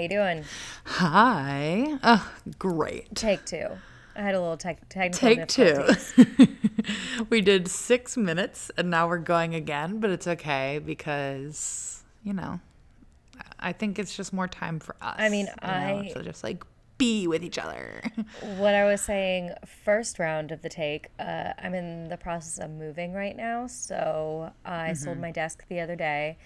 How you doing? Hi. Oh, great. Take two. I had a little tech technical Take two. we did six minutes and now we're going again, but it's okay because, you know, I think it's just more time for us. I mean, you know, I- just like be with each other. what I was saying, first round of the take, uh, I'm in the process of moving right now. So I sold Mm-hmm. my desk the other day,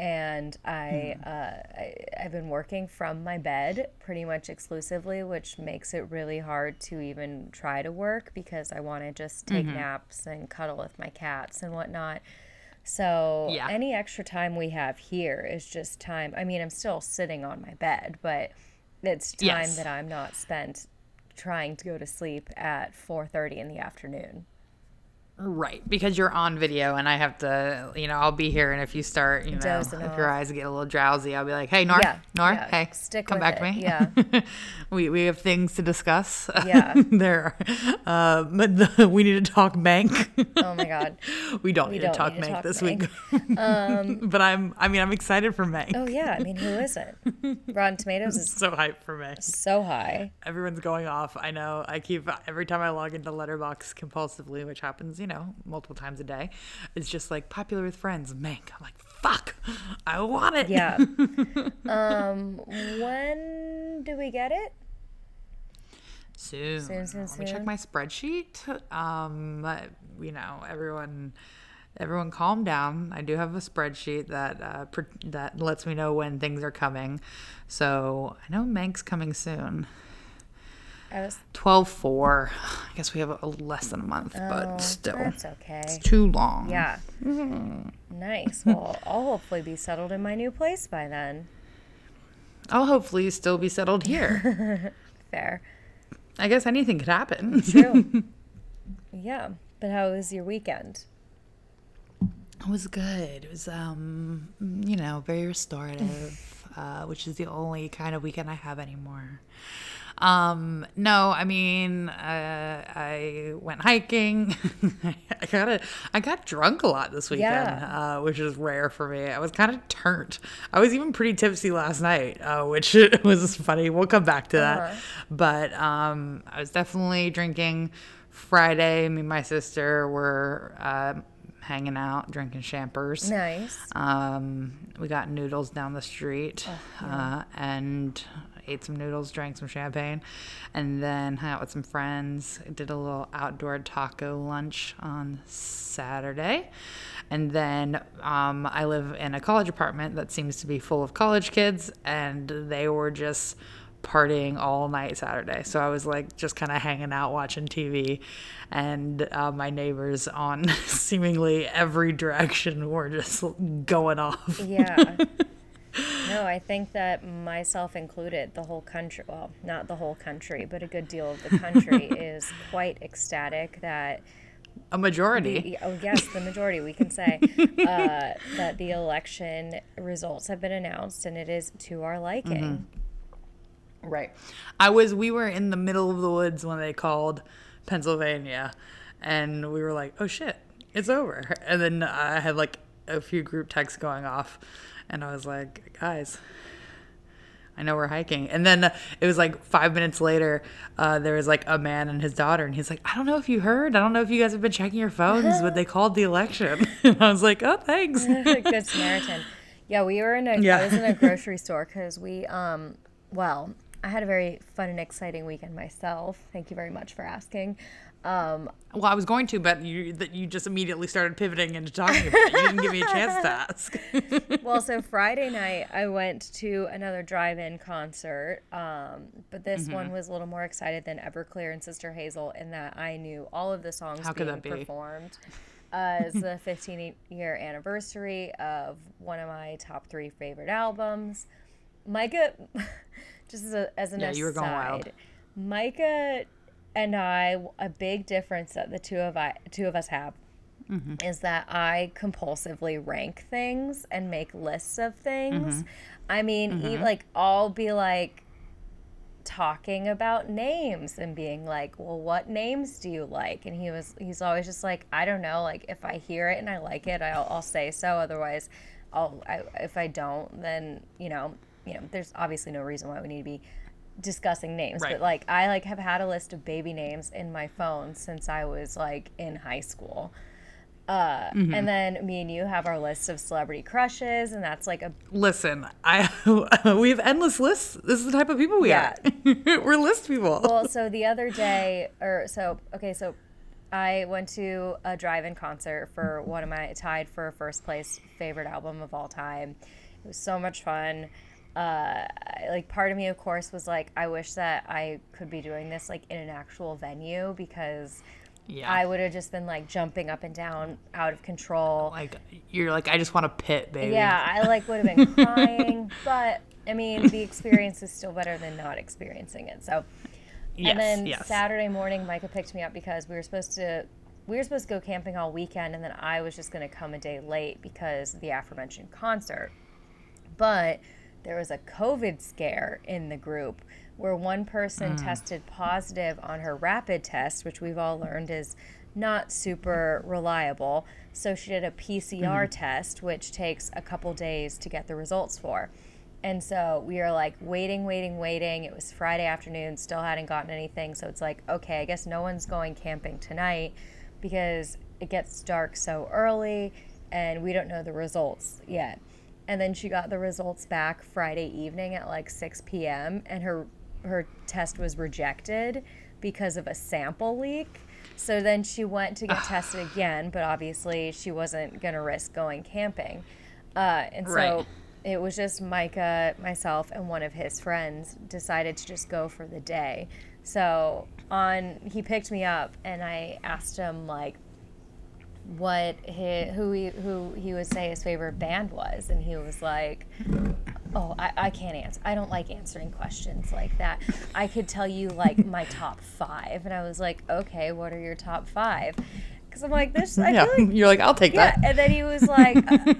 and I, Hmm. uh, I I've been working from my bed pretty much exclusively, which makes it really hard to even try to work because I want to just take Mm-hmm. naps and cuddle with my cats and whatnot. So Yeah. any extra time we have here is just time. I mean, I'm still sitting on my bed, but it's time Yes. that I'm not spent trying to go to sleep at 4:30 in the afternoon. Right. Because you're on video and I have to, you know, I'll be here and if you start, you know, if your eyes get a little drowsy, I'll be like, hey, Nor, Yeah, Nor, yeah, hey, stick come back it, to me. yeah. we, we have things to discuss. Yeah. there. Uh, but the, we need to talk bank. Oh my god. we don't need don't to talk need to Mank talk this Mank. week. but I'm I mean I'm excited for Mank. Oh yeah, I mean, who isn't? Rotten Tomatoes is so hyped for Mank. so high. Everyone's going off. I know. I keep every time I log into Letterboxd compulsively, which happens, you know, multiple times a day. It's just like popular with friends. Mank. I'm like, fuck, I want it. Yeah. um, when do we get it? Soon. Soon, soon, Let me check my spreadsheet. Um, you know, everyone, everyone, calm down. I do have a spreadsheet that uh, pr- that lets me know when things are coming. So I know Mank's coming soon. I was. Twelve four. I guess we have a, less than a month, Oh, but still, that's okay. it's too long. Yeah. Nice. Well, I'll hopefully be settled in my new place by then. I'll hopefully still be settled here. Fair. I guess anything could happen. True. yeah. But how was your weekend? It was good. It was, um, you know, very restorative, uh, which is the only kind of weekend I have anymore. Um, no, I mean, uh, I went hiking. I got a, I got drunk a lot this weekend, Yeah. uh, which is rare for me. I was kind of turned. I was even pretty tipsy last night, uh, which was funny. We'll come back to that. But um, I was definitely drinking Friday. Me and my sister were uh, hanging out, drinking champers. Nice. Um, we got noodles down the street uh, and ate some noodles, drank some champagne, and then hung out with some friends. Did a little outdoor taco lunch on Saturday. And then um, I live in a college apartment that seems to be full of college kids, and they were just partying all night Saturday. So I was like just kind of hanging out watching TV, and uh, my neighbors on seemingly every direction were just going off. Yeah. no, I think that myself included, the whole country, well, not the whole country, but a good deal of the country is quite ecstatic that, A majority. oh, yes, the majority, we can say, uh, that the election results have been announced and it is to our liking. Right. I was we were in the middle of the woods when they called Pennsylvania and we were like, "Oh shit, it's over." And then I had like a few group texts going off and I was like, "Guys, I know we're hiking." And then uh, it was like 5 minutes later, uh, there was like a man and his daughter and he's like, "I don't know if you heard. I don't know if you guys have been checking your phones, but they called the election." and I was like, "Oh, thanks." Good Samaritan. Yeah, we were in a. I Yeah. was in a grocery store because we, um, well, I had a very fun and exciting weekend myself. Thank you very much for asking. Um, Well, I was going to, but you that you just immediately started pivoting into talking about it. You didn't give me a chance to ask. well, so Friday night I went to another drive-in concert, um, but this Mm-hmm. one was a little more excited than Everclear and Sister Hazel in that I knew all of the songs How could being that be? performed. Uh, it's the 15 year anniversary of one of my top three favorite albums. Micah, just as, a, as an Yeah, aside, you were going wild. Micah and I, a big difference that the two of I, two of us have Mm-hmm. is that I compulsively rank things and make lists of things. Mm-hmm. I mean, e- like I'll be like talking about names and being like, "Well, what names do you like?" And he was he's always just like, "I don't know, like if I hear it and I like it, I'll, I'll say so. Otherwise, I'll I, if I don't, then, you know, you know, there's obviously no reason why we need to be discussing names, Right. but like I like have had a list of baby names in my phone since I was like in high school. Uh, Mm-hmm. And then me and you have our list of celebrity crushes, and that's like a Listen, I we have endless lists. This is the type of people we Yeah. are. We're list people. well. So the other day, or so okay, so I went to a drive-in concert for one of my tied for first place favorite album of all time. It was so much fun. Uh, like part of me, of course, was like, I wish that I could be doing this like in an actual venue because yeah. I would have just been like jumping up and down, out of control. like you're like I just want to pit, baby. Yeah, I like would have been crying, but I mean, the experience is still better than not experiencing it. So, Yes, and then yes. Saturday morning, Micah picked me up because we were supposed to we were supposed to go camping all weekend, and then I was just going to come a day late because of the aforementioned concert. But there was a COVID scare in the group where one person hmm. tested positive on her rapid test, which we've all learned is not super reliable. So she did a PCR hmm. test, which takes a couple days to get the results for. And so we are like waiting, waiting, waiting. It was Friday afternoon, still hadn't gotten anything. So it's like, okay, I guess no one's going camping tonight because it gets dark so early and we don't know the results yet. And then she got the results back Friday evening at like 6 p.m. and her her test was rejected because of a sample leak. So then she went to get tested again, but obviously she wasn't going to risk going camping. Uh, and so Right. it was just Micah, myself, and one of his friends decided to just go for the day. So on, he picked me up, and I asked him like what he, who he who he would say his favorite band was, and he was like, "Oh, I, I can't answer. I don't like answering questions like that. I could tell you like my top five. and I was like, "Okay, what are your top five? Because I'm like, this. I yeah. feel like you're like I'll take yeah, that. and then he was like, uh,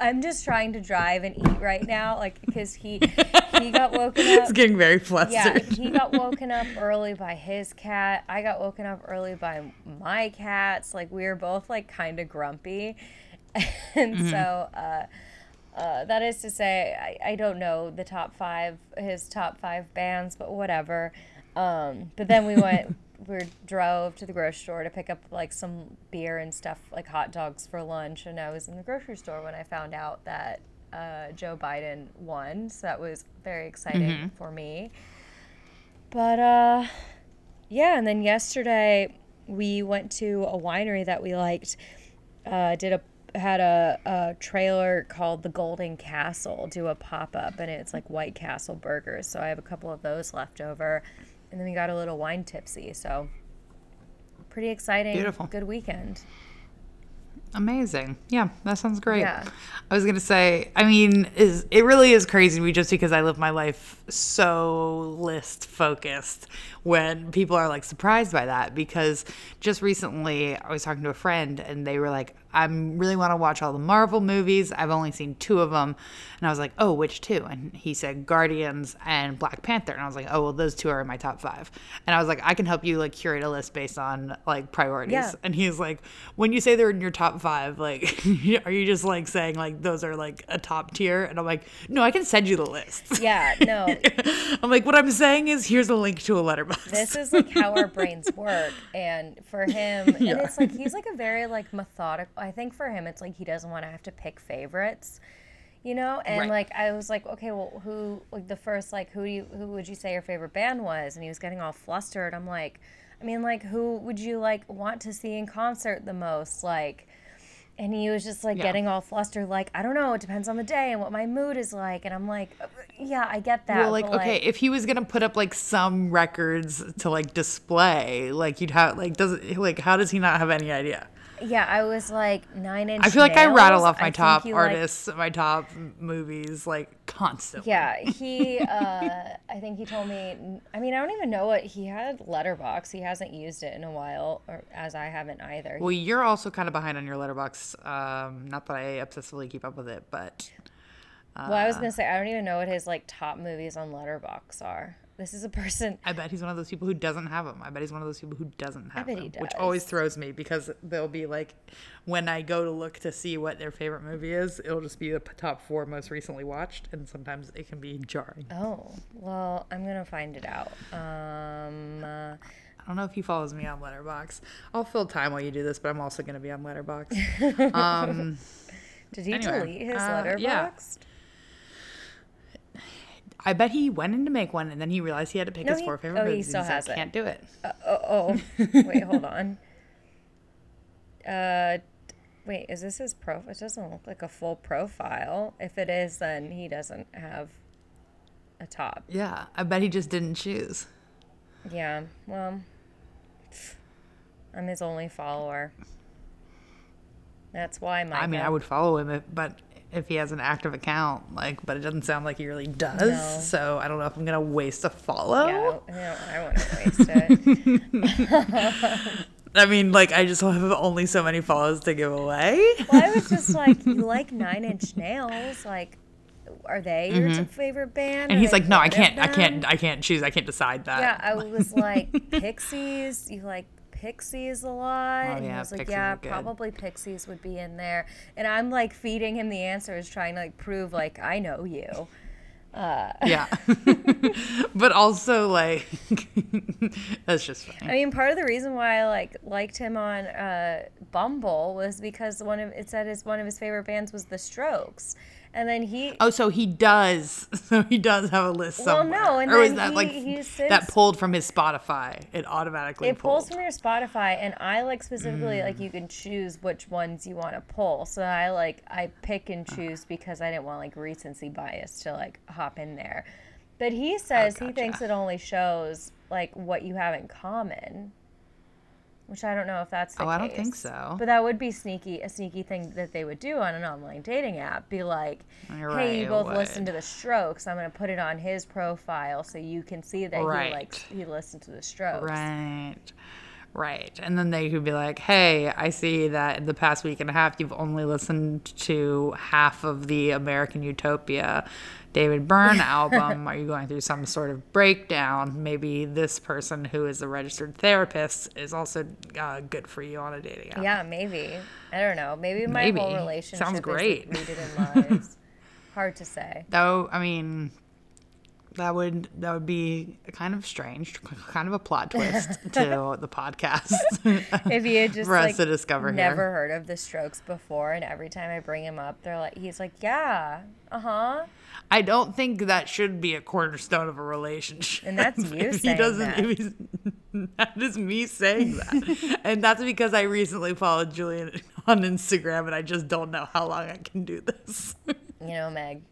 "I'm just trying to drive and eat right now, like because he he got woken up. It's getting very flustered. Yeah, he got woken up early by his cat. I got woken up early by my cats. Like we were both like kind of grumpy, and Mm-hmm. so uh, uh, that is to say, I, I don't know the top five his top five bands, but whatever. Um, but then we went. We drove to the grocery store to pick up like some beer and stuff, like hot dogs for lunch. And I was in the grocery store when I found out that uh, Joe Biden won. So that was very exciting for me. But uh, yeah, and then yesterday we went to a winery that we liked. Uh, did a had a, a trailer called the Golden Castle do a pop up, and it's like White Castle burgers. So I have a couple of those left over, and then we got a little wine tipsy. So pretty exciting. Beautiful. Good weekend. Amazing. Yeah, that sounds great. Yeah. I was gonna say, I mean, is it really is crazy to me just because I live my life so list focused when people are like surprised by that because just recently I was talking to a friend and they were like, I really want to watch all the Marvel movies. I've only seen two of them. And I was like, oh, which two? And he said Guardians and Black Panther. And I was like, oh, well, those two are in my top five. And I was like, I can help you like curate a list based on like priorities. Yeah. And he's like, when you say they're in your top five, like, are you just like saying like those are like a top tier? And I'm like, no, I can send you the list. Yeah, no, I'm like, what I'm saying is here's a link to a Letterboxd. this is like how our brains work and for him and it's like he's like a very like methodical i think for him it's like he doesn't want to have to pick favorites you know and Right. like i was like okay well who like the first like who do you who would you say your favorite band was and he was getting all flustered i'm like i mean like who would you like want to see in concert the most like and he was just like Yeah. getting all flustered like i don't know it depends on the day and what my mood is like and i'm like "Uh, yeah i get that well, like, okay, if he was gonna put up like some records to like display, like you'd have like does it like how does he not have any idea? Yeah, I was like nine inch. I feel like I rattle off my think top like- artists, my top movies, like constantly. yeah, he. Uh, I think he told me. I mean, I don't even know what he had. Letterboxd. He hasn't used it in a while, or as I haven't either. Well, you're also kind of behind on your Letterboxd. Um, not that I obsessively keep up with it, but well, I was gonna say I don't even know what his like top movies on Letterboxd are. This is a person. I bet he's one of those people who doesn't have them. I bet he's one of those people who doesn't have bet them, he which always throws me because they'll be like, when I go to look to see what their favorite movie is, it'll just be the top four most recently watched, and sometimes it can be jarring. Oh, well, I'm gonna find it out. Um, uh, I don't know if he follows me on Letterboxd. I'll fill time while you do this, but I'm also going to be on Letterboxd. um, did he Anyway, delete his uh, Letterboxd? yeah. I bet he went in to make one, and then he realized he had to pick No, his he- four favorite oh, he still and has like, it. Can't do it. Uh, oh, oh. wait, hold on. Uh, wait, is this his profile? It doesn't look like a full profile. If it is, then he doesn't have a top. Yeah, I bet he just didn't choose. Yeah, well, I'm his only follower. That's why my. I mean, I would follow him, but if he has an active account, like, but it doesn't sound like he really does. No. So I don't know if I'm gonna waste a follow. Yeah, I wouldn't waste it. I mean, like, I just have only so many follows to give away. well, I was just like, you like Nine Inch Nails? Like, are they your favorite band? Mm-hmm. And Are he's like, no, I can't, I can't, I can't choose. I can't decide that. Yeah, I was like Pixies. You like Pixies a lot? Oh, and yeah, was like, Pixies yeah, probably Pixies would be in there. And I'm like feeding him the answers, trying to like prove like I know you. Uh, Yeah. but also, like, that's just funny. I mean, part of the reason why I like liked him on uh, Bumble was because one of it said his one of his favorite bands was The Strokes, and then he Oh, so he does. So he does have a list Well, somewhere. no, and or is that he- like he that pulled from his Spotify? It automatically it pulls from your Spotify, and I like specifically Mm. like you can choose which ones you want to pull. So I like I pick and Uh-huh. choose because I didn't want like recency bias to like hop in there. But he says he gotcha. thinks it only shows like what you have in common. Which I don't know if that's the Oh, I don't think so. But that would be sneaky, a sneaky thing that they would do on an online dating app. Be like, You're hey, right, you both listen to the Strokes. I'm gonna put it on his profile so you can see that Right. he likes he listened to the Strokes. Right. Right. And then they could be like, hey, I see that in the past week and a half, you've only listened to half of the American Utopia David Byrne album. Are you going through some sort of breakdown? Maybe this person who is a registered therapist is also uh, good for you on a dating app. Yeah, maybe. I don't know. Maybe my Maybe. whole Sounds relationship is great. like, rooted in lies. Hard to say. Though, I mean, that would that would be kind of strange, kind of a plot twist to the podcast. If you had just For us to discover here. never heard of the Strokes before, and every time I bring him up, they're like, he's like, yeah, uh huh. I don't think that should be a cornerstone of a relationship. And that's you if he saying doesn't, that. If he's, that is me saying that, and that's because I recently followed Julian on Instagram, and I just don't know how long I can do this. You know, Meg.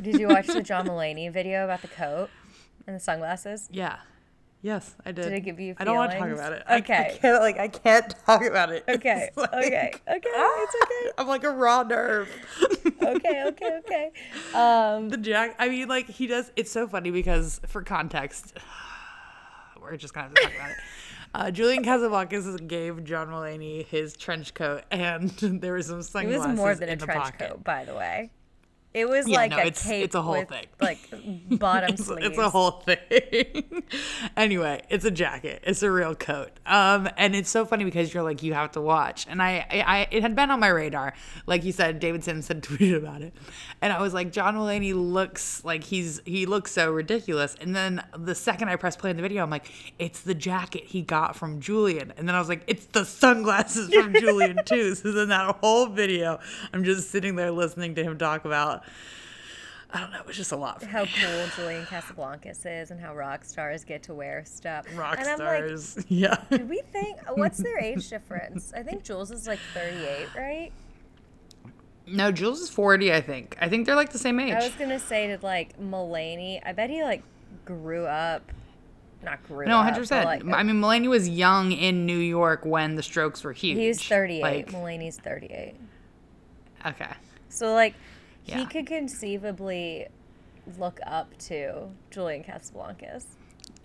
Did you watch the John Mulaney video about the coat and the sunglasses? yeah. Yes, I did. Did it give you I don't want to talk about it. I- I, Okay. can't like I can't talk about it. Okay. Like- okay. Okay. It's okay. I'm like a raw nerve. Okay. Okay. Okay. Um, the Jack. I mean, like he does. It's so funny because for context, we're just gonna have to talk about it. Uh, Julian Casablancas gave John Mulaney his trench coat, and there was some sunglasses. it was more than a trench pocket. coat, by the way. It was Yeah, like no, a it's- cape it's a whole with, thing. like bottom It's, sleeves. it's a whole thing. anyway, it's a jacket. It's a real coat. Um, and it's so funny because you're like, you have to watch. And I, I, I it had been on my radar. Like you said, David Simpson tweeted about it, and I was like, John Mulaney looks like he's he looks so ridiculous. And then the second I pressed play in the video, I'm like, it's the jacket he got from Julian. And then I was like, it's the sunglasses from Julian too. So then that whole video, I'm just sitting there listening to him talk about. I don't know. It was just a lot for how me. cool Julian Casablancas is and how rock stars get to wear stuff. rock and I'm like, stars. yeah. did we think what's their age difference? I think Jules is like 38, right? No, Jules is 40, I think. I think they're like the same age. I was gonna say to like Mulaney. I bet he like grew up, not grew up. no, 100%. but, like, I mean, Mulaney was young in New York when the strokes were huge. he's 38. Like, Mulaney's 38. okay. So like he could conceivably look up to Julian Casablancas.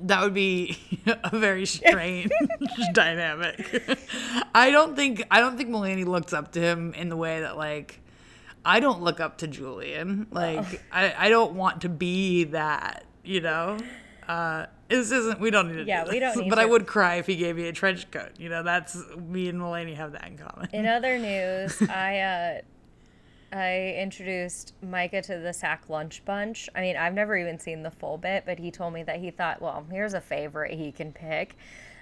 That would be a very strange dynamic. I don't think I don't think Mulaney looks up to him in the way that like I don't look up to Julian. Like I, I don't want to be that, you know? uh, this isn't. We don't need to. Yeah, do we don't But I would cry if he gave me a trench coat. You know, that's me and Mulaney have that in common. In other news, I uh, I introduced Micah to the Sack Lunch Bunch. I mean, I've never even seen the full bit, but he told me that he thought, well, here's a favorite he can pick.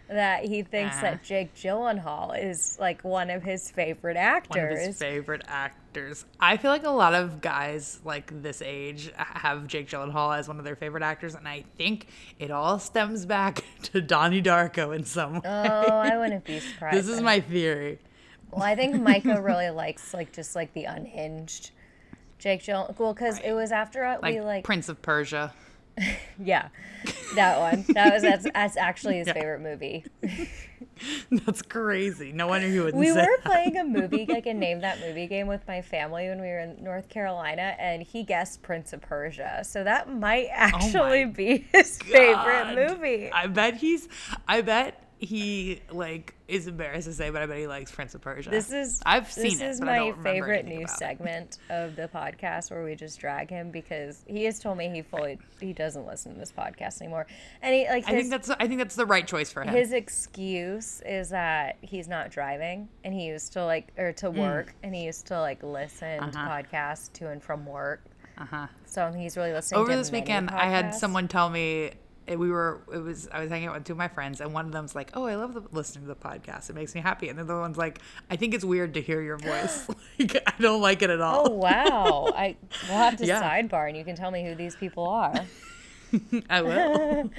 That he thinks Uh-huh. that Jake Gyllenhaal is like one of his favorite One actors. of his favorite actors. I feel like a lot of guys like this age have Jake Gyllenhaal as one of their favorite actors, and I think it all stems back to Donnie Darko in some way. oh, I wouldn't be surprised. this is my theory. Well, I think Micah really likes like just like the unhinged Jake Gyllenhaal. Well, because it was after uh, Like, we like Prince of Persia. yeah, that one. That was that's, that's actually his Yeah. favorite movie. That's crazy. No wonder he wouldn't We were that. playing a movie like a name that movie game with my family when we were in North Carolina, and he guessed Prince of Persia. So that might actually be his favorite movie. I bet he's. I bet he like is embarrassed to say, but I bet he likes Prince of Persia. This is I've seen this it, is my favorite new segment of the podcast where we just drag him because he has told me he fully he doesn't listen to this podcast anymore, and he like I think that's. I think that's the right choice for him. his excuse is that he's not driving and he used to like or to work and he used to like listen to. Uh-huh. podcasts to and from work. uh-huh. So he's really listening Over to this weekend, I had someone tell me. Eh, We were. It was. I was hanging out with two of my friends, and one of them's like, "Oh, I love the, listening to the podcast. It makes me happy." And the other one's like, "I think it's weird to hear your voice. like, I don't like it at all." Oh wow! I we'll have to Yeah. sidebar and you can tell me who these people are. I will.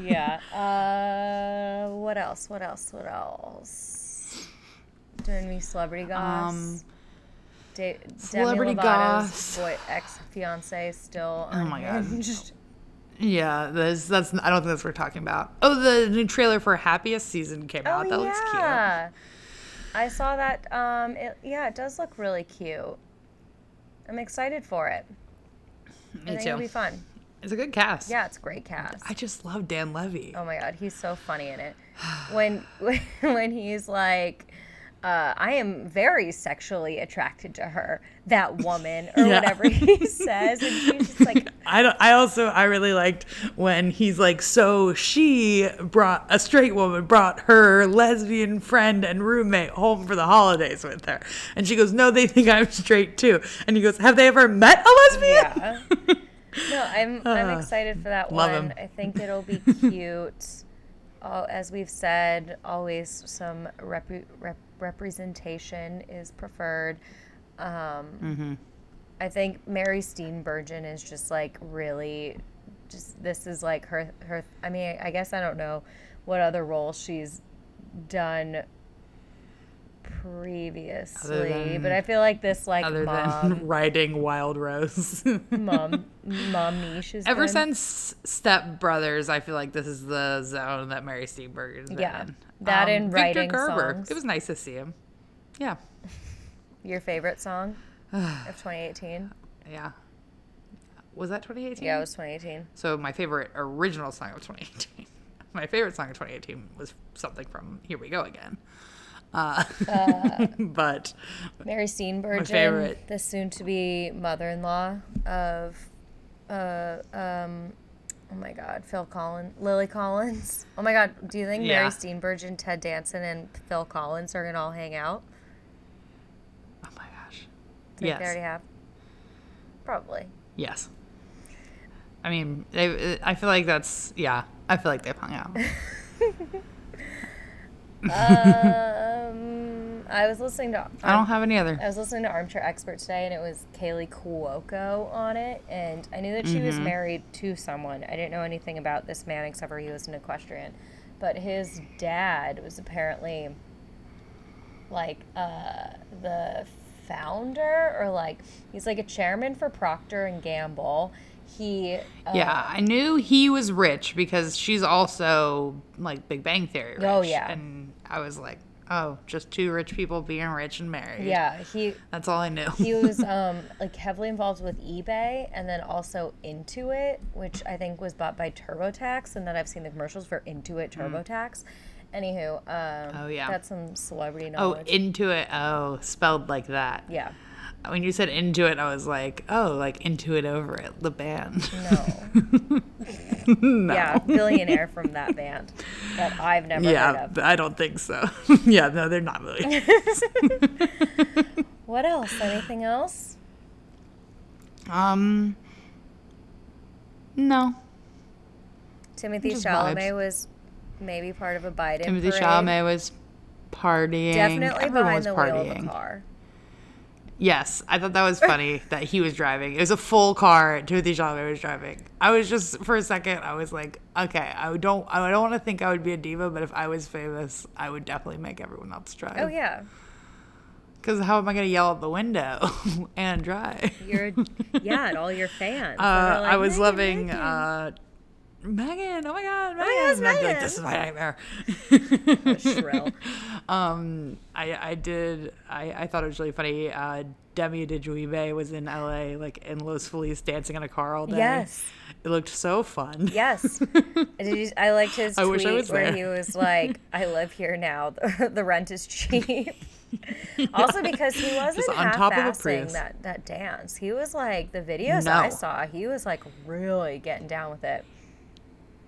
yeah. Uh, what else? What else? What else? Doing me celebrity goss. Um, Da- celebrity Demi Lovato's goss. boy ex fiance still. Oh my God. Yeah, that's that's. I don't think that's what we're talking about. Oh, the new trailer for Happiest Season came out. Oh that looks cute. yeah. I saw that. Um, it, yeah, it does look really cute. I'm excited for it. I Me think too. it'll be fun. It's a good cast. Yeah, it's a great cast. I just love Dan Levy. Oh my god, he's so funny in it. When when he's like, uh, "I am very sexually attracted to her," that woman or Yeah. whatever he says, and she's just like, I don't, I also I really liked when he's like, so she brought a straight woman brought her lesbian friend and roommate home for the holidays with her, and she goes, no, they think I'm straight too, and he goes, have they ever met a lesbian? "Yeah." No, I'm I'm Uh, excited for that love one. him. I think it'll be cute. Oh, as we've said, always some rep- rep- representation is preferred. Um, Mm-hmm. I think Mary Steenburgen is just like really, just this is like her her. I mean, I guess I don't know what other role she's done previously, than- but I feel like this like Other mom than writing Wild Rose. mom mom niche is Ever good. since Step Brothers, I feel like this is the zone that Mary Steenburgen's been Yeah, in. That and Victor writing Garber. songs. It was nice to see him. Yeah, your favorite song of 2018. yeah. Was that 2018? Yeah, it was 2018. So my favorite original song of 2018. My favorite song of 2018 was something from Here We Go Again. Uh, but Mary Steenburgen, favorite. the soon-to-be mother-in-law of, uh, um, oh my God, Phil Collins, Lily Collins. Oh my God, do you think Mary Steenburgen, Ted Danson, and Phil Collins are gonna all hang out? oh my gosh, Think they already have. Probably. yes. I mean, they, I feel like that's yeah. I feel like they've hung out. um, I was listening to. I don't have any other. I was listening to Armchair Expert today, and it was Kaley Cuoco on it, and I knew that she was married to someone. I didn't know anything about this man except for he was an equestrian, but his dad was apparently like uh, the founder, or like he's like a chairman for Procter and Gamble. He uh, Yeah, I knew he was rich because she's also like Big Bang Theory. Rich, Oh, yeah. and I was like, oh, just two rich people being rich and married. yeah he that's all I knew. he was um like heavily involved with eBay and then also Intuit, which I think was bought by TurboTax, and then I've seen the commercials for Intuit TurboTax. Anywho, um, Mm. Oh, yeah. that's some celebrity oh, knowledge. into it. Oh, spelled like that. yeah, When you said Intuit, I was like, oh, like Into It. Over It., the band. No. no. Yeah, billionaire from that band that I've never heard Yeah, of. I don't think so. yeah, no, they're not really. What else? Anything else? Um, no. Timothée Just Chalamet vibes. was maybe part of a Biden Timothée parade. Chalamet was partying. Definitely Everyone behind was the partying. wheel of a car. Yes, I thought that was funny that he was driving. It was a full car. Timothée Chalamet was driving. I was just for a second. I was like, okay, I don't, I don't want to think I would be a diva, but if I was famous, I would definitely make everyone else drive. Oh yeah, Because how am I going to yell out the window and drive? you're yeah, and all your fans. Uh, like, I was "Megan, loving uh, Megan. Oh my god, Megan! my God, And like, this is my nightmare. shrill. um, I I did. I I thought it was really funny. Uh, Demi Dijuibe was in LA, like in Los Feliz, dancing in a car all day. Yes. it looked so fun. Yes. Did you, I liked his I tweet I where there. he was like, "I live here now. The, the rent is cheap." Also, because he wasn't Just on top of a that that dance. He was like the videos I saw. He was like really getting down with it.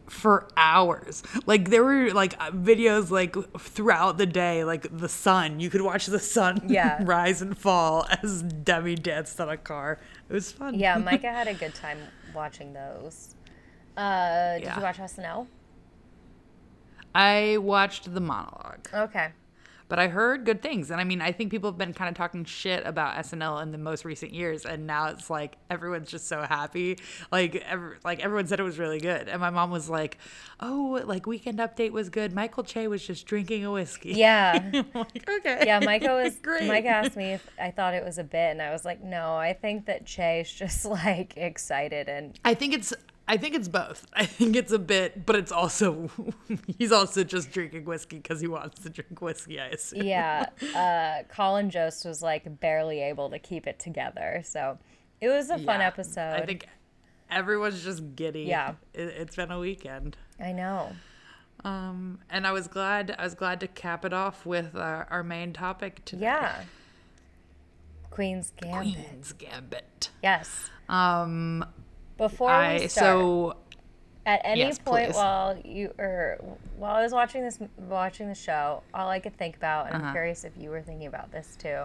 For hours. Like there were like videos like throughout the day, like the sun. You could watch the sun Yeah. rise and fall as Demi danced on a car. It was fun. Yeah, Micah had a good time watching those. Uh, did Yeah. you watch SNL? I watched the monologue. Okay. But I heard good things. And I mean, I think people have been kind of talking shit about SNL in the most recent years. And now it's like everyone's just so happy. Like, every, like everyone said it was really good. And my mom was like, oh, like Weekend Update was good. Michael Che was just drinking a whiskey. Yeah. Like, okay. Yeah, Micah was great. Micah asked me if I thought it was a bit, and I was like, no, I think that Che's just like excited and I think it's. I think it's both. I think it's a bit, but it's also he's also just drinking whiskey because he wants to drink whiskey. I assume. yeah. Uh, Colin Jost was like barely able to keep it together, so it was a fun episode. I think everyone's just giddy. Yeah. it, it's been a weekend. I know. Um, and I was glad. I was glad to cap it off with our, our main topic today. Yeah. Queen's Gambit. Queen's Gambit. Yes. Um, Before I we start, so at any yes, point please. while you or while I was watching this watching the show, all I could think about, and I'm Uh-huh. curious if you were thinking about this too,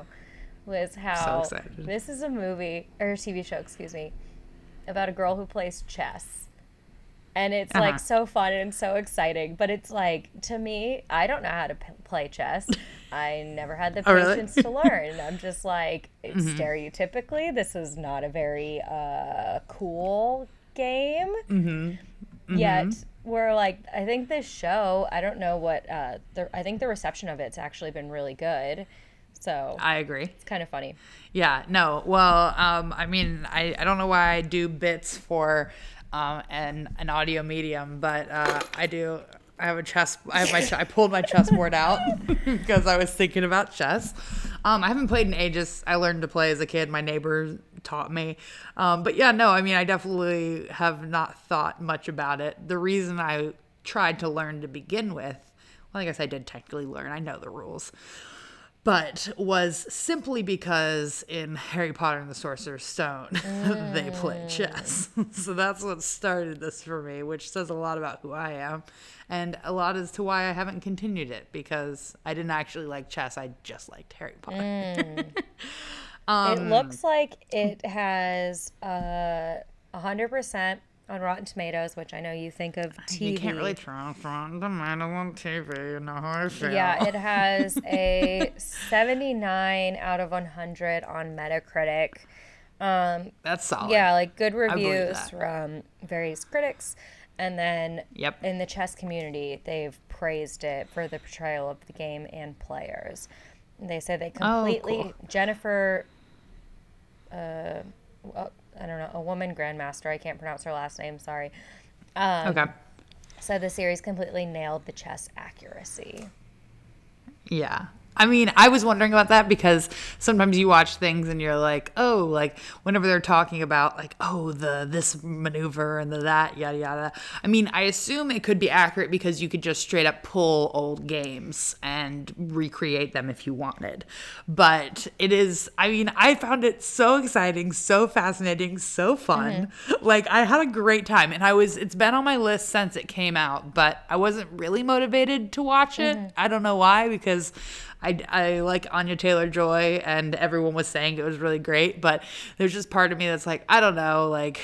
was how excited. this is a movie or TV show, excuse me, about a girl who plays chess. And it's Uh-huh. like so fun and so exciting, but it's like to me, I don't know how to p- play chess. I never had the Oh, really? patience to learn. I'm just like Mm-hmm. stereotypically, this is not a very uh, cool game Mm-hmm. yet we're like i think this show i don't know what uh the, i think the reception of it's actually been really good so I agree. it's kind of funny Yeah, no. Well, um, I mean, I, I don't know why I do bits for um, an an audio medium, but uh, I do. I have a chess. I have my. I pulled my chessboard out because I was thinking about chess. Um, I haven't played in ages. I learned to play as a kid. My neighbor taught me. Um, but yeah, no. I mean, I definitely have not thought much about it. The reason I tried to learn to begin with, well, I guess I did technically learn. I know the rules but was simply because in Harry Potter and the Sorcerer's Stone, they play chess. so that's what started this for me, which says a lot about who I am and a lot as to why I haven't continued it because I didn't actually like chess. I just liked Harry Potter. Um, it looks like it has uh 100% on rotten tomatoes which i know you think of tv You can't really trust Rotten Tomatoes on TV. You know how I feel. yeah it has a 79 out of 100 on metacritic um that's solid. yeah like good reviews from various critics and then Yep. in the chess community they've praised it for the portrayal of the game and players they say they Oh, completely cool. jennifer uh, uh, i don't know a woman grandmaster i can't pronounce her last name sorry um, Okay. so the series completely nailed the chess accuracy Yeah. I mean, I was wondering about that because sometimes you watch things and you're like, oh, like whenever they're talking about like, oh, the this maneuver and the that, yada yada. I mean, I assume it could be accurate because you could just straight up pull old games and recreate them if you wanted. But it is, I mean, I found it so exciting, so fascinating, so fun. Mm-hmm. Like I had a great time, and I was. It's been on my list since it came out, but I wasn't really motivated to watch it. Mm-hmm. I don't know why because. I, I like Anya Taylor Joy, and everyone was saying it was really great. But there's just part of me that's like, I don't know, like,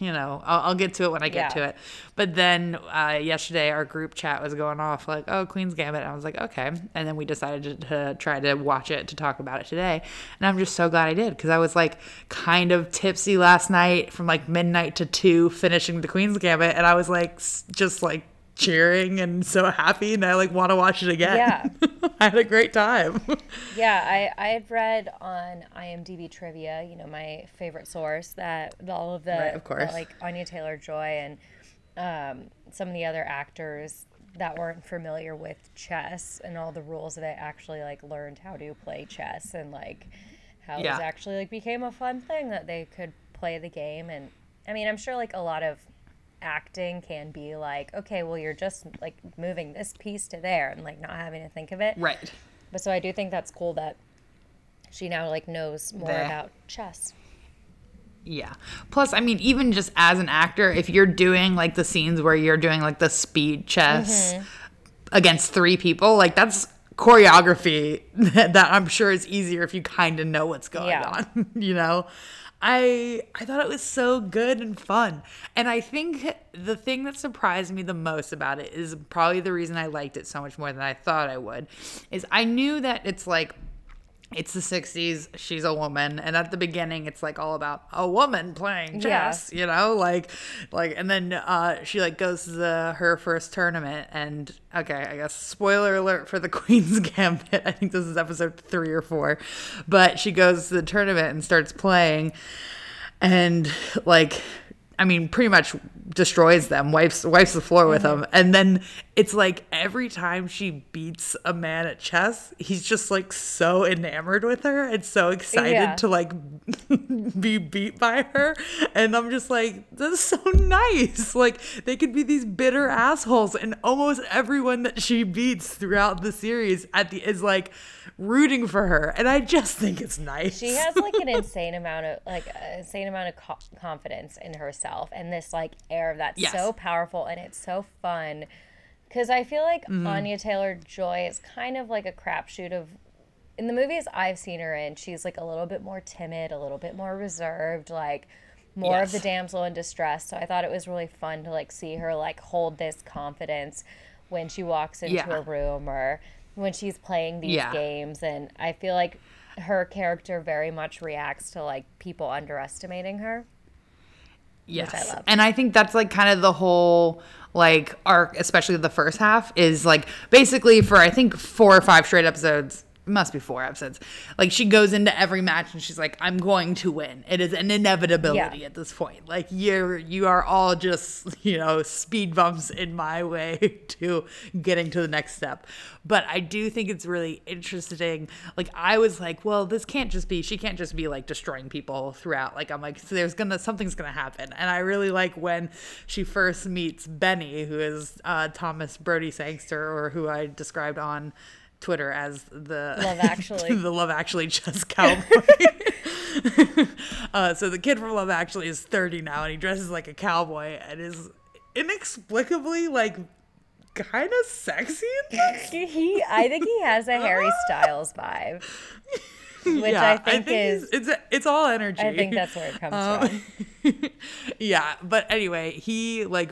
you know, I'll, I'll get to it when I get yeah. to it. But then uh, yesterday, our group chat was going off like, oh, Queen's Gambit. And I was like, okay. And then we decided to, to try to watch it to talk about it today. And I'm just so glad I did because I was like kind of tipsy last night from like midnight to two finishing the Queen's Gambit. And I was like, just like cheering and so happy and I like want to watch it again. Yeah. I had a great time. yeah, I I had read on IMDb trivia, you know, my favorite source that all of the right, of course. Like Anya Taylor-Joy and um, some of the other actors that weren't familiar with chess and all the rules that I actually like learned how to play chess and like how yeah. it actually like became a fun thing that they could play the game and I mean, I'm sure like a lot of acting can be like, okay, well, you're just like moving this piece to there and like not having to think of it. Right. But so I do think that's cool that she now like knows more the, about chess. Yeah. Plus, I mean, even just as an actor, if you're doing like the scenes where you're doing like the speed chess mm-hmm. against three people, like that's choreography that I'm sure is easier if you kind of know what's going yeah. on, you know? I I thought it was so good and fun. And I think the thing that surprised me the most about it is probably the reason I liked it so much more than I thought I would. Is I knew that it's like it's the 60s she's a woman. And at the beginning it's like all about a woman playing chess yeah. you know? Like like and then uh she like goes to the, her first tournament. And okay i guess spoiler alert for the queen's gambit. I think this is episode three or four. But she goes to the tournament and starts playing. And like I mean, pretty much destroys them, wipes wipes the floor with mm-hmm. them, and then it's like every time she beats a man at chess, he's just like so enamored with her and so excited yeah. to like be beat by her, and I'm just like, that's so nice. Like they could be these bitter assholes, and almost everyone that she beats throughout the series at the is like rooting for her, and I just think it's nice. She has like an insane amount of like insane amount of co- confidence in herself, and this like air of that's yes. so powerful, and it's so fun. Because I feel like mm-hmm. Anya Taylor Joy is kind of like a crapshoot of in the movies I've seen her in, she's like a little bit more timid, a little bit more reserved, like more yes. of the damsel in distress. So I thought it was really fun to like see her like hold this confidence when she walks into yeah. a room or when she's playing these yeah. games and I feel like her character very much reacts to like people underestimating her. Yes. I and I think that's like kind of the whole like arc, especially the first half, is like basically for I think four or five straight episodes must be four episodes. Like she goes into every match and she's like, "I'm going to win." It is an inevitability yeah. at this point. Like you're you are all just you know speed bumps in my way to getting to the next step. But I do think it's really interesting. Like I was like, well, this can't just be. She can't just be like destroying people throughout. Like I'm like, so there's gonna something's gonna happen. And I really like when she first meets Benny, who is uh, Thomas Brodie-Sangster, or who I described on Twitter as the Love Actually, the Love Actually chess cowboy. uh, so the kid from Love Actually is 30 now, and he dresses like a cowboy and is inexplicably like kind of sexy. he, I think he has a Harry Styles vibe. Which yeah, I, think I, think is it's it's all energy. I think that's where it comes um, from. yeah, but anyway, he like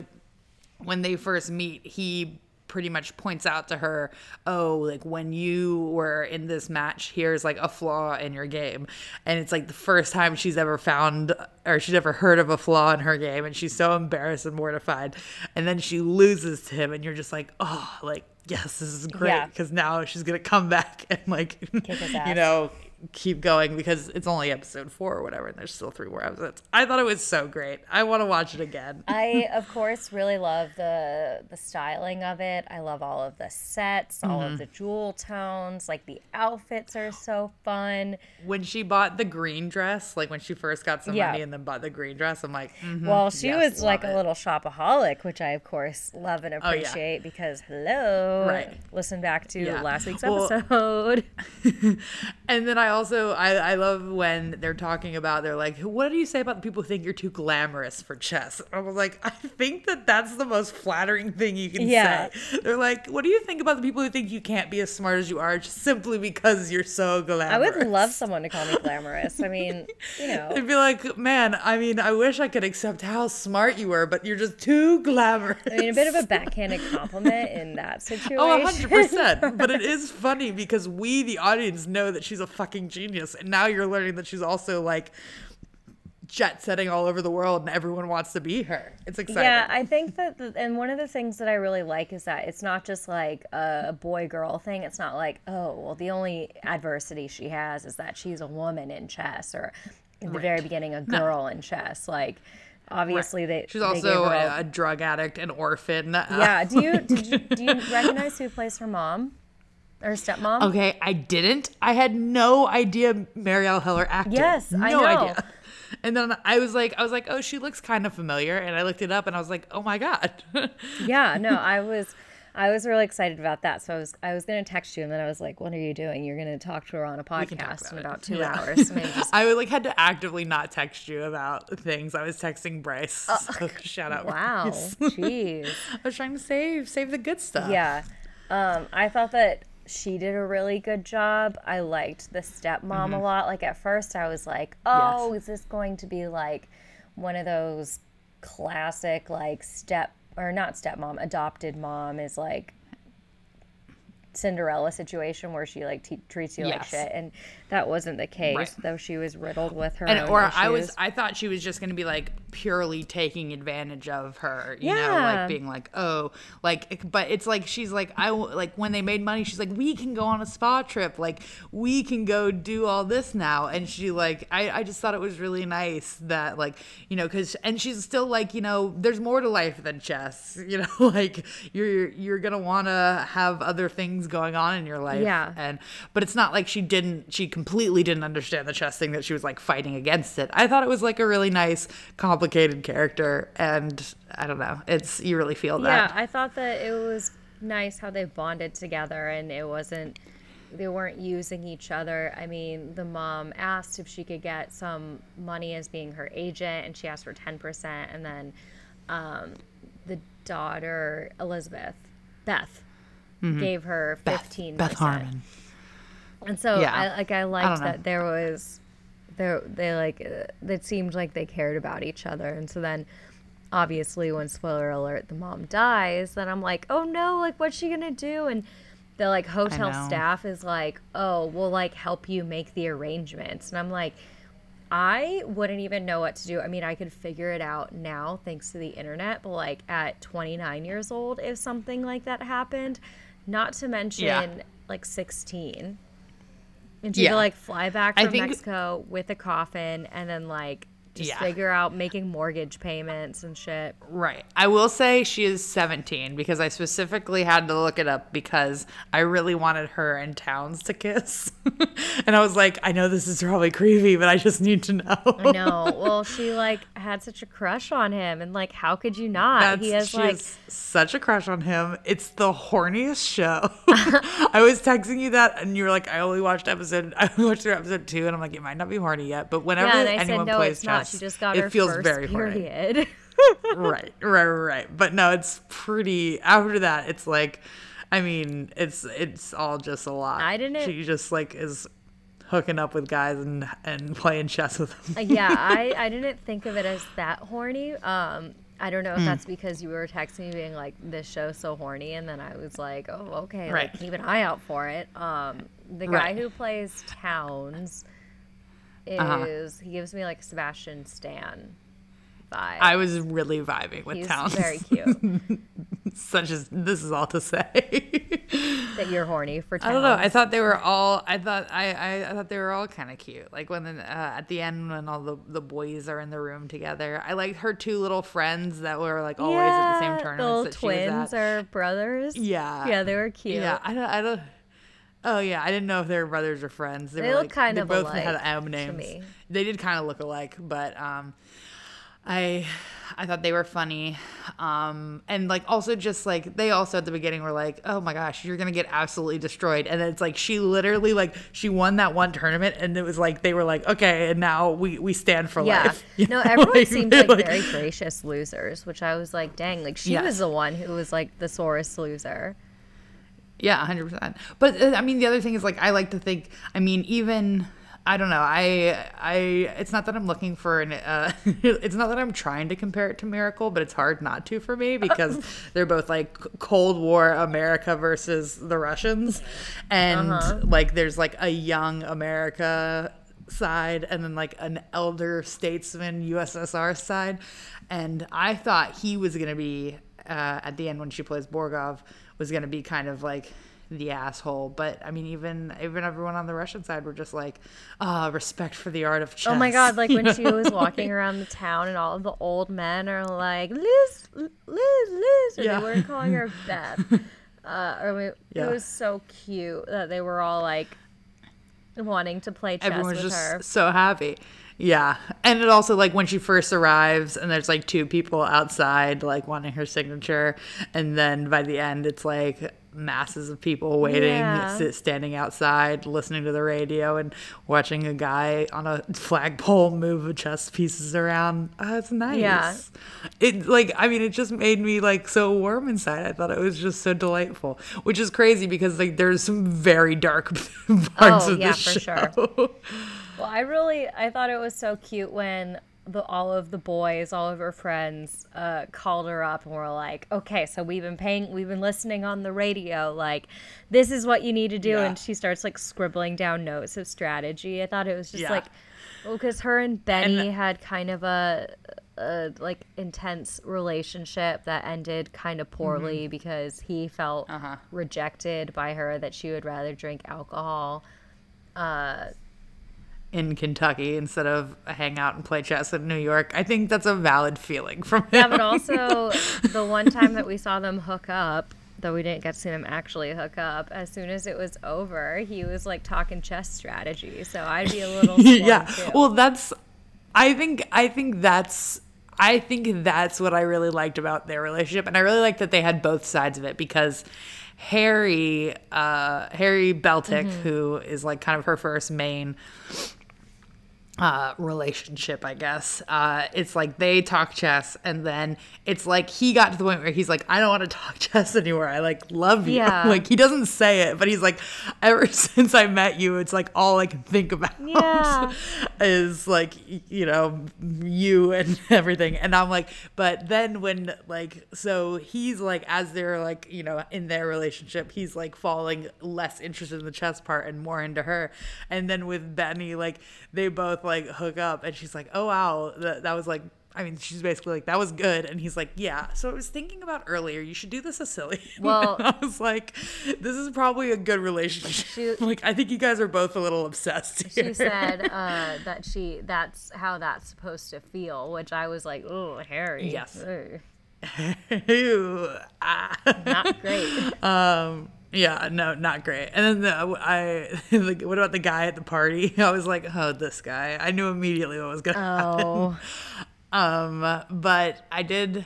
when they first meet, he pretty much points out to her, oh, like when you were in this match, here's like a flaw in your game. And it's like the first time she's ever found or she's ever heard of a flaw in her game. And she's so embarrassed and mortified. And then she loses to him, and you're just like, oh, like, yes, this is great. Because yeah. now she's going to come back and like, you know, keep going because it's only episode four or whatever, and there's still three more episodes. I thought it was so great. I want to watch it again. I of course really love the the styling of it. I love all of the sets, all Mm-hmm. of the jewel tones. Like the outfits are so fun. when she bought the green dress, like when she first got some Yeah. money and then bought the green dress, I'm like, mhm, Well, she yes, was like love a little shopaholic, which I of course love and yeah. appreciate because hello, Right. Listen back to Yeah. last week's Well- episode. and then I also I, I love when they're talking about they're like, what do you say about the people who think you're too glamorous for chess? I was like, I think that that's the most flattering thing you can Yeah. say. They're like, what do you think about the people who think you can't be as smart as you are just simply because you're so glamorous? I would love someone to call me glamorous. I mean, you know, I'd be like, man, I mean, I wish I could accept how smart you were, but you're just too glamorous. I mean, a bit of a backhanded compliment in that oh, situation. Oh, 100%. but it is funny because we, the audience, know that she's a fucking genius. And now you're learning that she's also like jet setting all over the world and everyone wants to be her. It's exciting. Yeah, I think that, the, and one of the things that I really like is that it's not just like a boy girl thing. It's not like, oh, well, the only adversity she has is that she's a woman in chess, or in the very beginning, a girl in chess. Like, obviously, they she's they also gave her a, a- a drug addict, an orphan. yeah. Do you did you do you recognize who plays her mom or stepmom? Okay, I didn't. I had no idea Marielle Heller acted. Yes, no I know. idea. And then I was like, I was like, oh, she looks kind of familiar. And I looked it up, and I was like, oh my god. Yeah, no, I was I was really excited about that. So I was I was gonna text you and then I was like, What are you doing? You're gonna talk to her on a podcast in about it. about two Yeah. hours. So just I like had to actively not text you about things. I was texting Bryce. so shout out. Wow. Jeez. I was trying to save save the good stuff. Yeah. Um, I thought that she did a really good job. I liked the stepmom a mm-hmm. lot. Like at first I was like, Oh, is this going to be like one of those classic like step or not stepmom, adopted mom is like Cinderella situation where she like t- treats you like shit, and that wasn't the case. Right. Though she was riddled with her And or issues. I was I thought she was just gonna be like purely taking advantage of her, you know, like being like, oh, like, but it's like she's like I like when they made money, she's like, we can go on a spa trip, like we can go do all this now, and she like I I just thought it was really nice that like you know because and she's still like you know there's more to life than chess, you know, like you're you're gonna want to have other things going on in your life, Yeah. and but it's not like she didn't she completely didn't understand the chess thing that she was like fighting against it. I thought it was like a really nice complicated character and i don't know it's you really feel that. Yeah, I thought that it was nice how they bonded together and it wasn't they weren't using each other. I mean, the mom asked if she could get some money as being her agent and she asked for 10% and then um, the daughter Elizabeth Beth gave her 15%. Mm-hmm. beth harmon And so Yeah. I like I liked know. that there was there they like uh, it seemed like they cared about each other. And so then obviously when spoiler alert the mom dies then I'm like oh no like what's she going to do? And the like hotel staff is like oh we'll like help you make the arrangements. And I'm like I wouldn't even know what to do. I mean, I could figure it out now thanks to the internet, but like at 29 years old, if something like that happened, not to mention like 16, and she Yeah. could like fly back from think- Mexico with a coffin and then like just Yeah. figure out making mortgage payments and shit. Right. I will say she is 17 because I specifically had to look it up because I really wanted her and Townes to kiss. and I was like, I know this is probably creepy, but I just need to know. I know. well, she like had such a crush on him, and like, how could you not? That's, he has she like. has such a crush on him. It's the horniest show. I was texting you that, and you were like, "I only watched episode. I only watched through episode two, and I'm like, it might not be horny yet, but whenever Yeah, I said anyone no, plays it's chess, She just got it her feels first very period. right, right, right. But no, it's pretty. After that, it's like, I mean, it's it's all just a lot. I didn't- She just like is hooking up with guys and and playing chess with them. Uh, yeah, I, I didn't think of it as that horny. Um, I don't know if that's because you were texting me being like, this show's so horny. And then I was like, oh, okay, like, Right. keep an eye out for it. Um, the guy Right. who plays Townes is, Uh-huh. he gives me like Sebastian Stan vibe. I was really vibing with He's Townes. very cute. Such as this is all to say. that you're horny for. I don't know. I thought they were all. I thought I. I, I thought they were all kind of cute. Like when the, uh, at the end when all the the boys are in the room together. I liked her two little friends that were like always at the same Yeah, tournaments The little that she was twins at. or brothers. Yeah. Yeah, they were cute. Yeah, I don't. I don't. Oh yeah, I didn't know if they were brothers or friends. They, They were look like, kind they of both alike had M to names. me. They did kind of look alike, but um, I I thought they were funny. Um, and like also just like they also at the beginning were like, oh my gosh, you're gonna get absolutely destroyed. And then it's like she literally like she won that one tournament, and it was like they were like, okay, and now we we stand for Yeah. life. You No, know? everyone Like, seemed they're like, very gracious losers, which I was like, dang, like she Yes. was the one who was like the sorest loser. Yeah, hundred percent. But uh, I mean, the other thing is like I like to think. I mean, even I don't know. I I it's not that I'm looking for an. Uh, it's not that I'm trying to compare it to Miracle, but it's hard not to for me because they're both like Cold War America versus the Russians, and like there's like a young America side and then like an elder statesman USSR side, and I thought he was gonna be uh, at the end when she plays Borgov was gonna be kind of like the asshole. But I mean, even even everyone on the Russian side were just like, ah, respect for the art of chess. Oh my god, like when she was walking around the town and all of the old men are like, Liz, Liz, Liz, or Yeah. they were calling her Beth. Uh, or we, Yeah. It was so cute that they were all like wanting to play chess Everyone's with just her. so happy. Yeah. And it also like when she first arrives and there's like two people outside like wanting her signature and then by the end it's like masses of people waiting Yeah. standing outside listening to the radio and watching a guy on a flagpole move chess pieces around. Oh, it's nice. Yeah. It like I mean it just made me like so warm inside. I thought it was just so delightful, which is crazy because like there's some very dark parts Oh, of yeah, this for show. sure. Well, I really I thought it was so cute when the all of the boys, all of her friends, uh, called her up and were like, "Okay, so we've been paying, we've been listening on the radio. Like, this is what you need to do." Yeah. And she starts like scribbling down notes of strategy. I thought it was just Yeah. like, well, because her and Benny And- had kind of a, a like intense relationship that ended kind of poorly because he felt Mm-hmm. Uh-huh. rejected by her that she would rather drink alcohol. Uh, in Kentucky instead of hang out and play chess in New York. I think that's a valid feeling from him. Yeah, but also the one time that we saw them hook up, though we didn't get to see them actually hook up, as soon as it was over, he was like talking chess strategy. So I'd be a little yeah. yeah. Well, that's I think I think that's I think that's what I really liked about their relationship and I really liked that they had both sides of it because Harry uh Harry Beltik Mm-hmm. who is like kind of her first main uh relationship i guess. Uh it's like they talk chess and then it's like he got to the point where he's like i don't want to talk chess anymore. I like love you. Yeah. like he doesn't say it but he's like ever since i met you it's like all i can think about Yeah. is like you know you and everything. And i'm like but then when like so he's like as they're like you know in their relationship he's like falling less interested in the chess part and more into her. And then with benny like they both like hook up and she's like oh wow that, that was like I mean, she's basically like, that was good. And he's like, yeah. So I was thinking about earlier, you should do this, Cecily. Well- I was like, this is probably a good relationship. She- like, I think you guys are both a little obsessed here. She said uh, that she that's how that's supposed to feel, which I was like, oh, Harry. Yes. Ew. Ah. Not great. um yeah no not great. And then the, i like what about the guy at the party? I was like oh this guy. I knew immediately what was gonna Oh. happen um but i did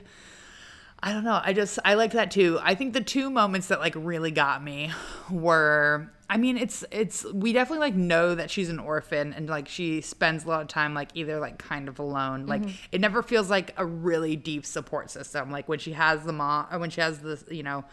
i don't know. I just i liked that too. I think the two moments that like really got me were i mean it's it's we definitely like know that she's an orphan and like she spends a lot of time like either like kind of alone. Like it never feels like a really deep support system. Like when she has the mom or when she has this you know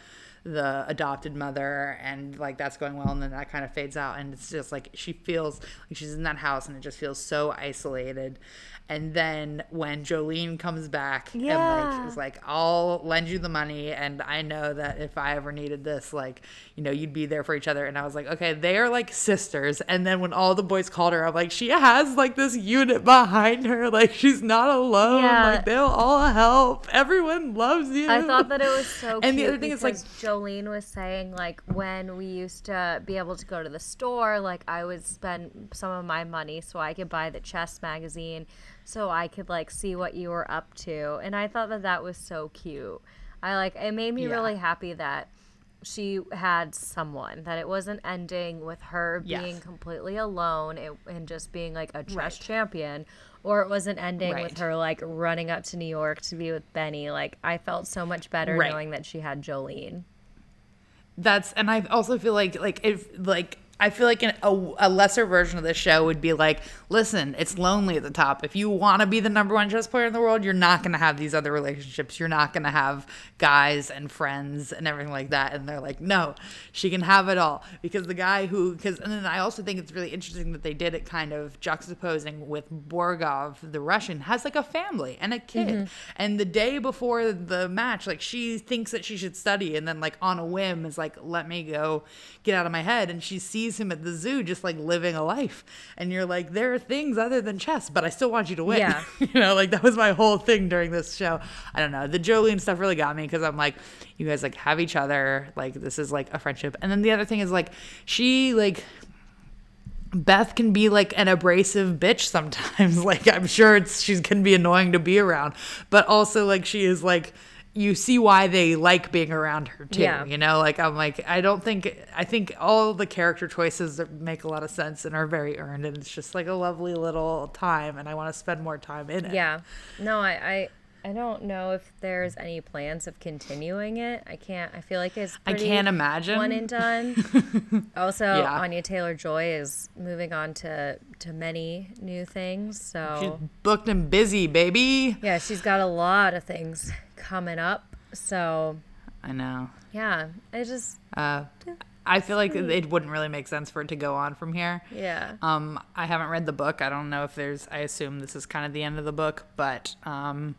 the adopted mother and like that's going well and then that kind of fades out and it's just like she feels like she's in that house and it just feels so isolated and then when Jolene comes back and Yeah. like is like, I'll lend you the money and I know that if I ever needed this, like, you know, you'd be there for each other. And I was like, okay, they are like sisters. And then when all the boys called her, I'm like, she has like this unit behind her. Like she's not alone. Yeah. Like they'll all help. Everyone loves you. I thought that it was so And the other thing is, like- Jolene was saying like when we used to be able to go to the store, like I would spend some of my money so I could buy the chess magazine, so I could like see what you were up to, and I thought that that was so cute. I like it made me Yeah. really happy that she had someone that it wasn't ending with her Yes. being completely alone and just being like a chess Right. champion or it wasn't ending with her like running up to new york to be with benny like i felt so much better Right. knowing that she had jolene That's and I also feel like like if like I feel like an, a, a lesser version of this show would be like, listen, it's lonely at the top. If you want to be the number one chess player in the world, you're not going to have these other relationships. You're not going to have guys and friends and everything like that. And they're like, no, she can have it all because the guy who because and then I also think it's really interesting that they did it kind of juxtaposing with Borgov, the Russian, has like a family and a kid. Mm-hmm. And the day before the match, like she thinks that she should study, and then like on a whim is like, let me go get out of my head. And she sees him at the zoo just like living a life. And you're like, there are things other than chess, but I still want you to win. Yeah. you know, like that was my whole thing during this show. I don't know. The Jolene stuff really got me because I'm like, you guys like have each other. Like this is like a friendship. And then the other thing is like, she like Beth can be like an abrasive bitch sometimes. Like I'm sure it's she's can be annoying to be around, but also like she is like you see why they like being around her too. Yeah. You know, like I'm like I don't think I think all the character choices make a lot of sense and are very earned, and it's just like a lovely little time, and I want to spend more time in it. yeah no I, I i don't know if there's any plans of continuing it i can't i feel like it's I can't imagine. one and done also Yeah. anya taylor joy is moving on to to many new things so She's booked and busy, baby. yeah she's got a lot of things coming up so I know. yeah i just Uh, I feel like it wouldn't really make sense for it to go on from here. yeah Um, I haven't read the book. I don't know if there's. I assume this is kind of the end of the book, but um,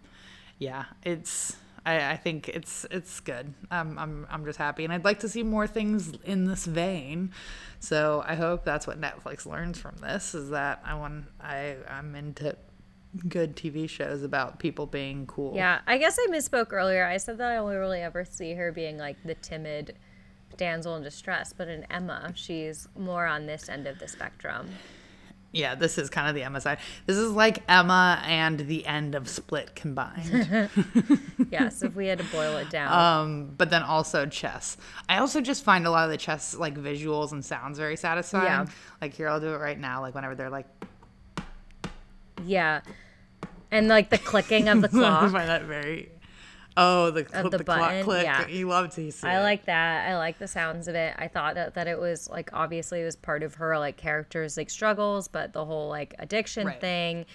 yeah, it's. I, I think it's it's good. Um, I'm I'm just happy, and I'd like to see more things in this vein. So I hope that's what Netflix learns from this. Is that I want I I'm into good TV shows about people being cool. Yeah, I guess I misspoke earlier. I said that I only really ever see her being like the timid damsel in distress, but in Emma, she's more on this end of the spectrum. Yeah, this is kind of the Emma side. This is like Emma and the end of Split combined. Yes, if we had to boil it down. um, but then also chess. I also just find a lot of the chess like visuals and sounds very satisfying. Yeah. Like here, I'll do it right now. Like whenever they're like, yeah. And like the clicking of the clock. I clock. find that very. Oh, the, Of the, the clock button, click. yeah. You love to see. I it. like that. I like the sounds of it. I thought that, that it was like obviously it was part of her like character's like struggles, but the whole like addiction Right. thing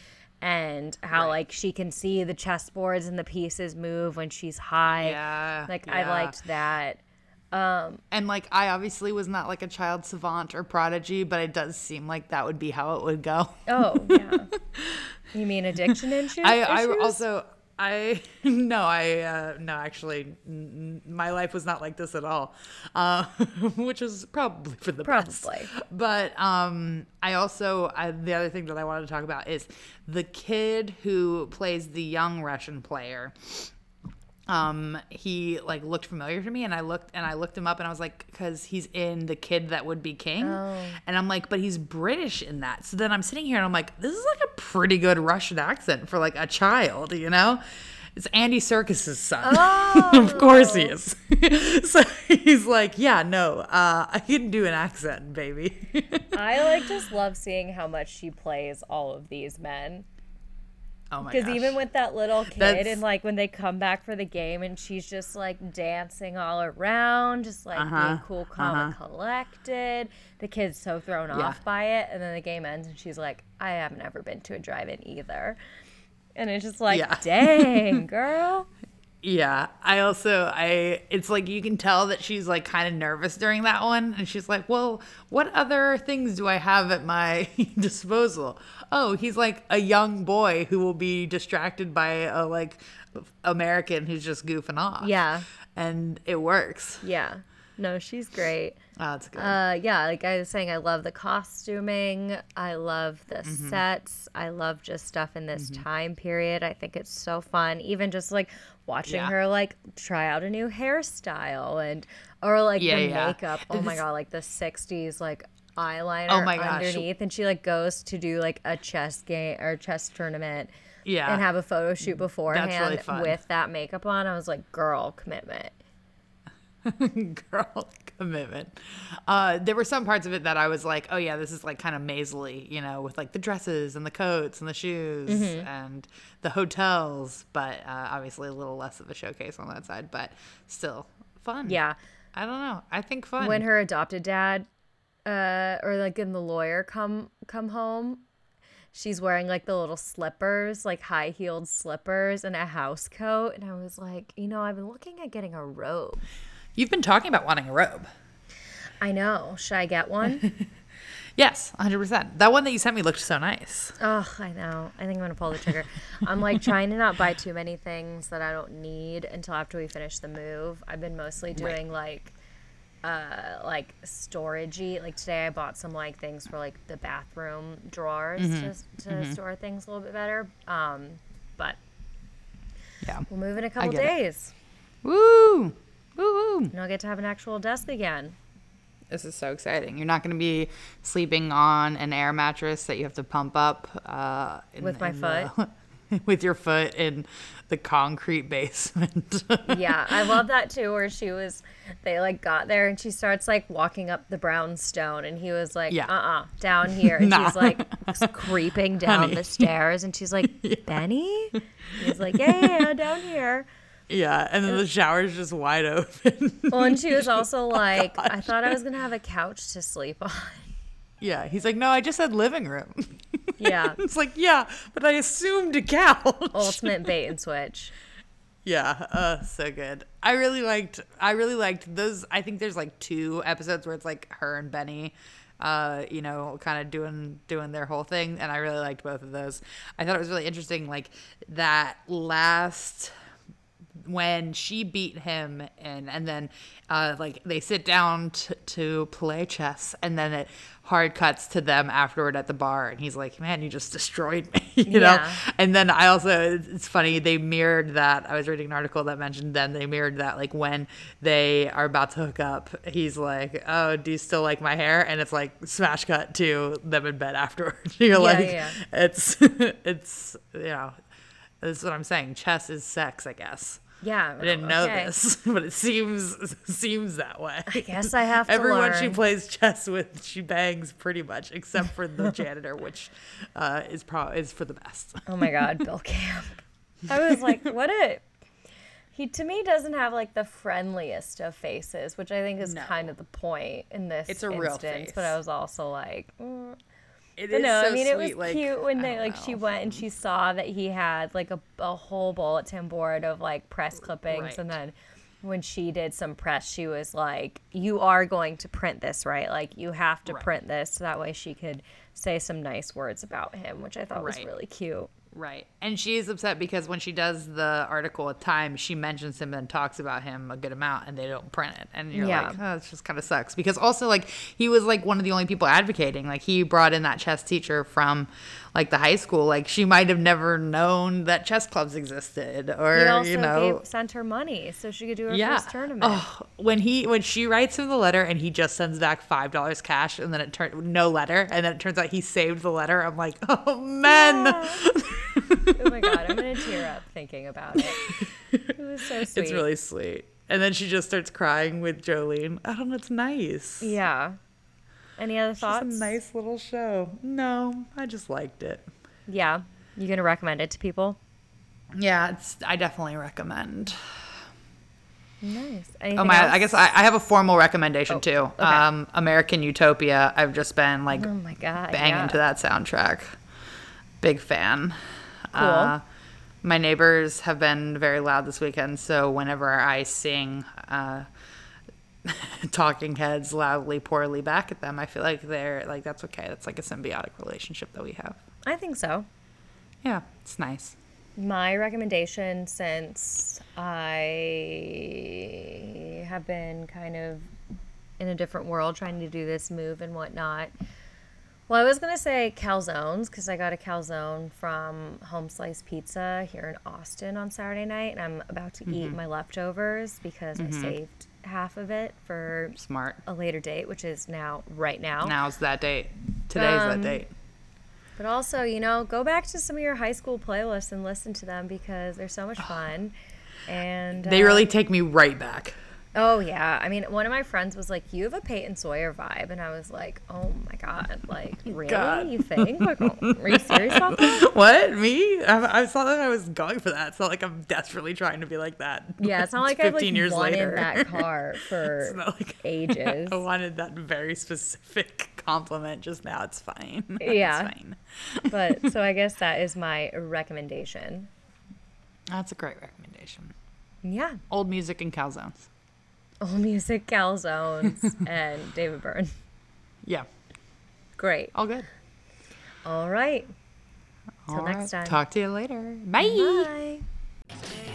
and how Right. like she can see the chessboards and the pieces move when she's high. Yeah. Like I liked that. And like, I obviously was not like a child savant or prodigy, but it does seem like that would be how it would go. Oh, yeah. you mean addiction issues? I, I also I no I uh, no actually n- my life was not like this at all, uh, which is probably for the best. Probably. But um, I also I, the other thing that I wanted to talk about is the kid who plays the young Russian player. Um, he like looked familiar to me, and I looked and I looked him up, and I was like, because he's in the kid that would be king, and I'm like, but he's British in that. So then I'm sitting here and I'm like, this is like a pretty good Russian accent for like a child, you know? It's Andy Serkis's son. of course he is. so he's like, yeah, no, uh, I can do an accent, baby. I like just love seeing how much she plays all of these men. Oh my Because even with that little kid, That's- and like when they come back for the game, and she's just like dancing all around, just like being Uh-huh, cool, calm, and collected. The kid's so thrown Yeah. off by it, and then the game ends, and she's like, "I have never been to a drive-in either," and it's just like, Yeah. "Dang, girl." Yeah, I also I it's like you can tell that she's like kind of nervous during that one and she's like, "Well, what other things do I have at my disposal?" Oh, he's like a young boy who will be distracted by a like American who's just goofing off. Yeah. And it works. Yeah. No, she's great. Oh, that's good. Uh, yeah, like I was saying, I love the costuming. I love the Mm-hmm. sets. I love just stuff in this time period. I think it's so fun. Even just like watching Yeah. her like try out a new hairstyle and or like Yeah, the yeah. makeup. Oh my god, like the '60s like eyeliner Oh my gosh. underneath, and she like goes to do like a chess game or chess tournament. Yeah. and have a photo shoot beforehand fun. with that makeup on. I was like, girl, commitment. girl commitment. Uh there were some parts of it that i was like oh yeah this is like kind of mazily you know with like the dresses and the coats and the shoes Mm-hmm. and the hotels but uh obviously a little less of a showcase on that side but still fun. Yeah. i don't know. I think fun. When her adopted dad uh or like in the lawyer come come home she's wearing like the little slippers like high heeled slippers and a house coat and i was like you know i've been looking at getting a robe you've been talking about wanting a robe. I know. Should i get one? Yes 100% that one that you sent me looked so nice. Oh i know. I think i'm gonna pull the trigger. I'm like trying to not buy too many things that i don't need until after we finish the move. I've been mostly doing like uh like storagey. Like today i bought some like things for like the bathroom drawers to, to store things a little bit better. Um but yeah. we'll move in a couple get it. days. Woo woo woo and i'll get to have an actual desk again This is so exciting. You're not going to be sleeping on an air mattress that you have to pump up uh, in- With my in the- foot? with your foot in the concrete basement. yeah i love that too where she was they like got there and she starts like walking up the brownstone and he was like Yeah. uh-uh down here and Nah. she's like creeping down Honey. the stairs and she's like benny he's like yeah, yeah yeah down here yeah, and then the shower's just wide open. well and she was also like i thought i was gonna have a couch to sleep on yeah, he's like, no, I just said living room. yeah it's like, yeah, but I assumed a couch. ultimate bait and switch Yeah, uh, so good. I really liked. I really liked those. I think there's like two episodes where it's like her and Benny, uh, you know, kind of doing doing their whole thing, and I really liked both of those. I thought it was really interesting, like that last when she beat him and and then uh like they sit down t- to play chess and then it hard cuts to them afterward at the bar and he's like man you just destroyed me you know? And then i also it's- funny they mirrored that i was reading an article that mentioned then they mirrored that like when they are about to hook up he's like oh do you still like my hair? And it's like smash cut to them in bed afterward. You're like yeah. it's it's you know this is what i'm saying chess is sex i guess yeah I didn't know okay. this, but it seems seems that way. i guess i have to Everyone she plays chess with, she bangs pretty much, except for the janitor, which uh, is pro is for the best. Oh my god, Bill Camp. I was like, what a he to me doesn't have like the friendliest of faces, which I think is No. kind of the point in this It's a real instance. But. I was also like, mm. It is no, so I mean it was like, cute when they like she went and she saw that he had like a, a whole bulletin board of like press clippings, and then when she did some press, she was like, "You are going to print this, right? Like you have to Right. print this." So that way she could say some nice words about him, which I thought was really cute. Right. And she is upset because when she does the article with Time, she mentions him and talks about him a good amount and they don't print it. And you're Yeah. like, oh, it just kind of sucks. Because also, like, he was like one of the only people advocating. Like, he brought in that chess teacher from like the high school. Like, she might have never known that chess clubs existed or, He also you know. gave, sent her money so she could do her yeah. first tournament. Oh, when he when she writes him the letter and he just sends back five dollars cash and then it turned no letter and then it turns out he saved the letter. I'm like, oh man. oh my god, I'm gonna tear up thinking about it. It was so sweet. It's really sweet. And then she just starts crying with Jolene. I don't know, it's nice. yeah. Any other It's thoughts? It's a nice little show. No, I just liked it. Yeah, you gonna recommend it to people? Yeah, it's I definitely recommend. Nice. Anything Oh my! else? I guess I, I have a formal recommendation Oh, too. okay. Um, American Utopia. I've just been like Oh my god. banging yeah. to that soundtrack. Big fan. Cool. Uh, My neighbors have been very loud this weekend, so whenever I sing uh, talking heads loudly, poorly back at them, I feel like they're like, that's okay. That's like a symbiotic relationship that we have. I think so. Yeah, it's nice. My recommendation since I have been kind of in a different world trying to do this move and whatnot. Well, I was going to say calzones because I got a calzone from Home Slice Pizza here in Austin on Saturday night, and I'm about to eat mm-hmm. my leftovers because I mm-hmm. saved half of it for Smart. a later date, which is now, right now. Now's that date. Today's Um, that date. But also, you know, go back to some of your high school playlists and listen to them because they're so much fun. And They really um, take me right back. Oh yeah, I mean, one of my friends was like, "You have a Peyton Sawyer vibe," and I was like, "Oh my god, like really? God. You think? Like, oh, are you serious about that?" What? Me? I, I thought that I was going for that. It's not like I'm desperately trying to be like that. Yeah, it's not like I've like 15 years wanted later. that car for like ages. I wanted that very specific compliment just now. It's fine. Yeah. It's fine. But so I guess that is my recommendation. That's a great recommendation. Yeah, Old music and calzones. Old music, calzones, and David Byrne. Yeah. Great. All good. All right. Till All next time. Talk to you later. Bye. Bye.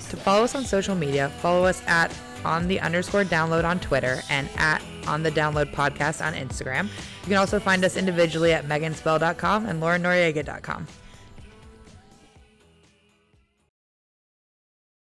To follow us on social media, follow us at on the underscore download on Twitter and at on the download podcast on Instagram. You can also find us individually at meganspell.com and laurenoriega.com.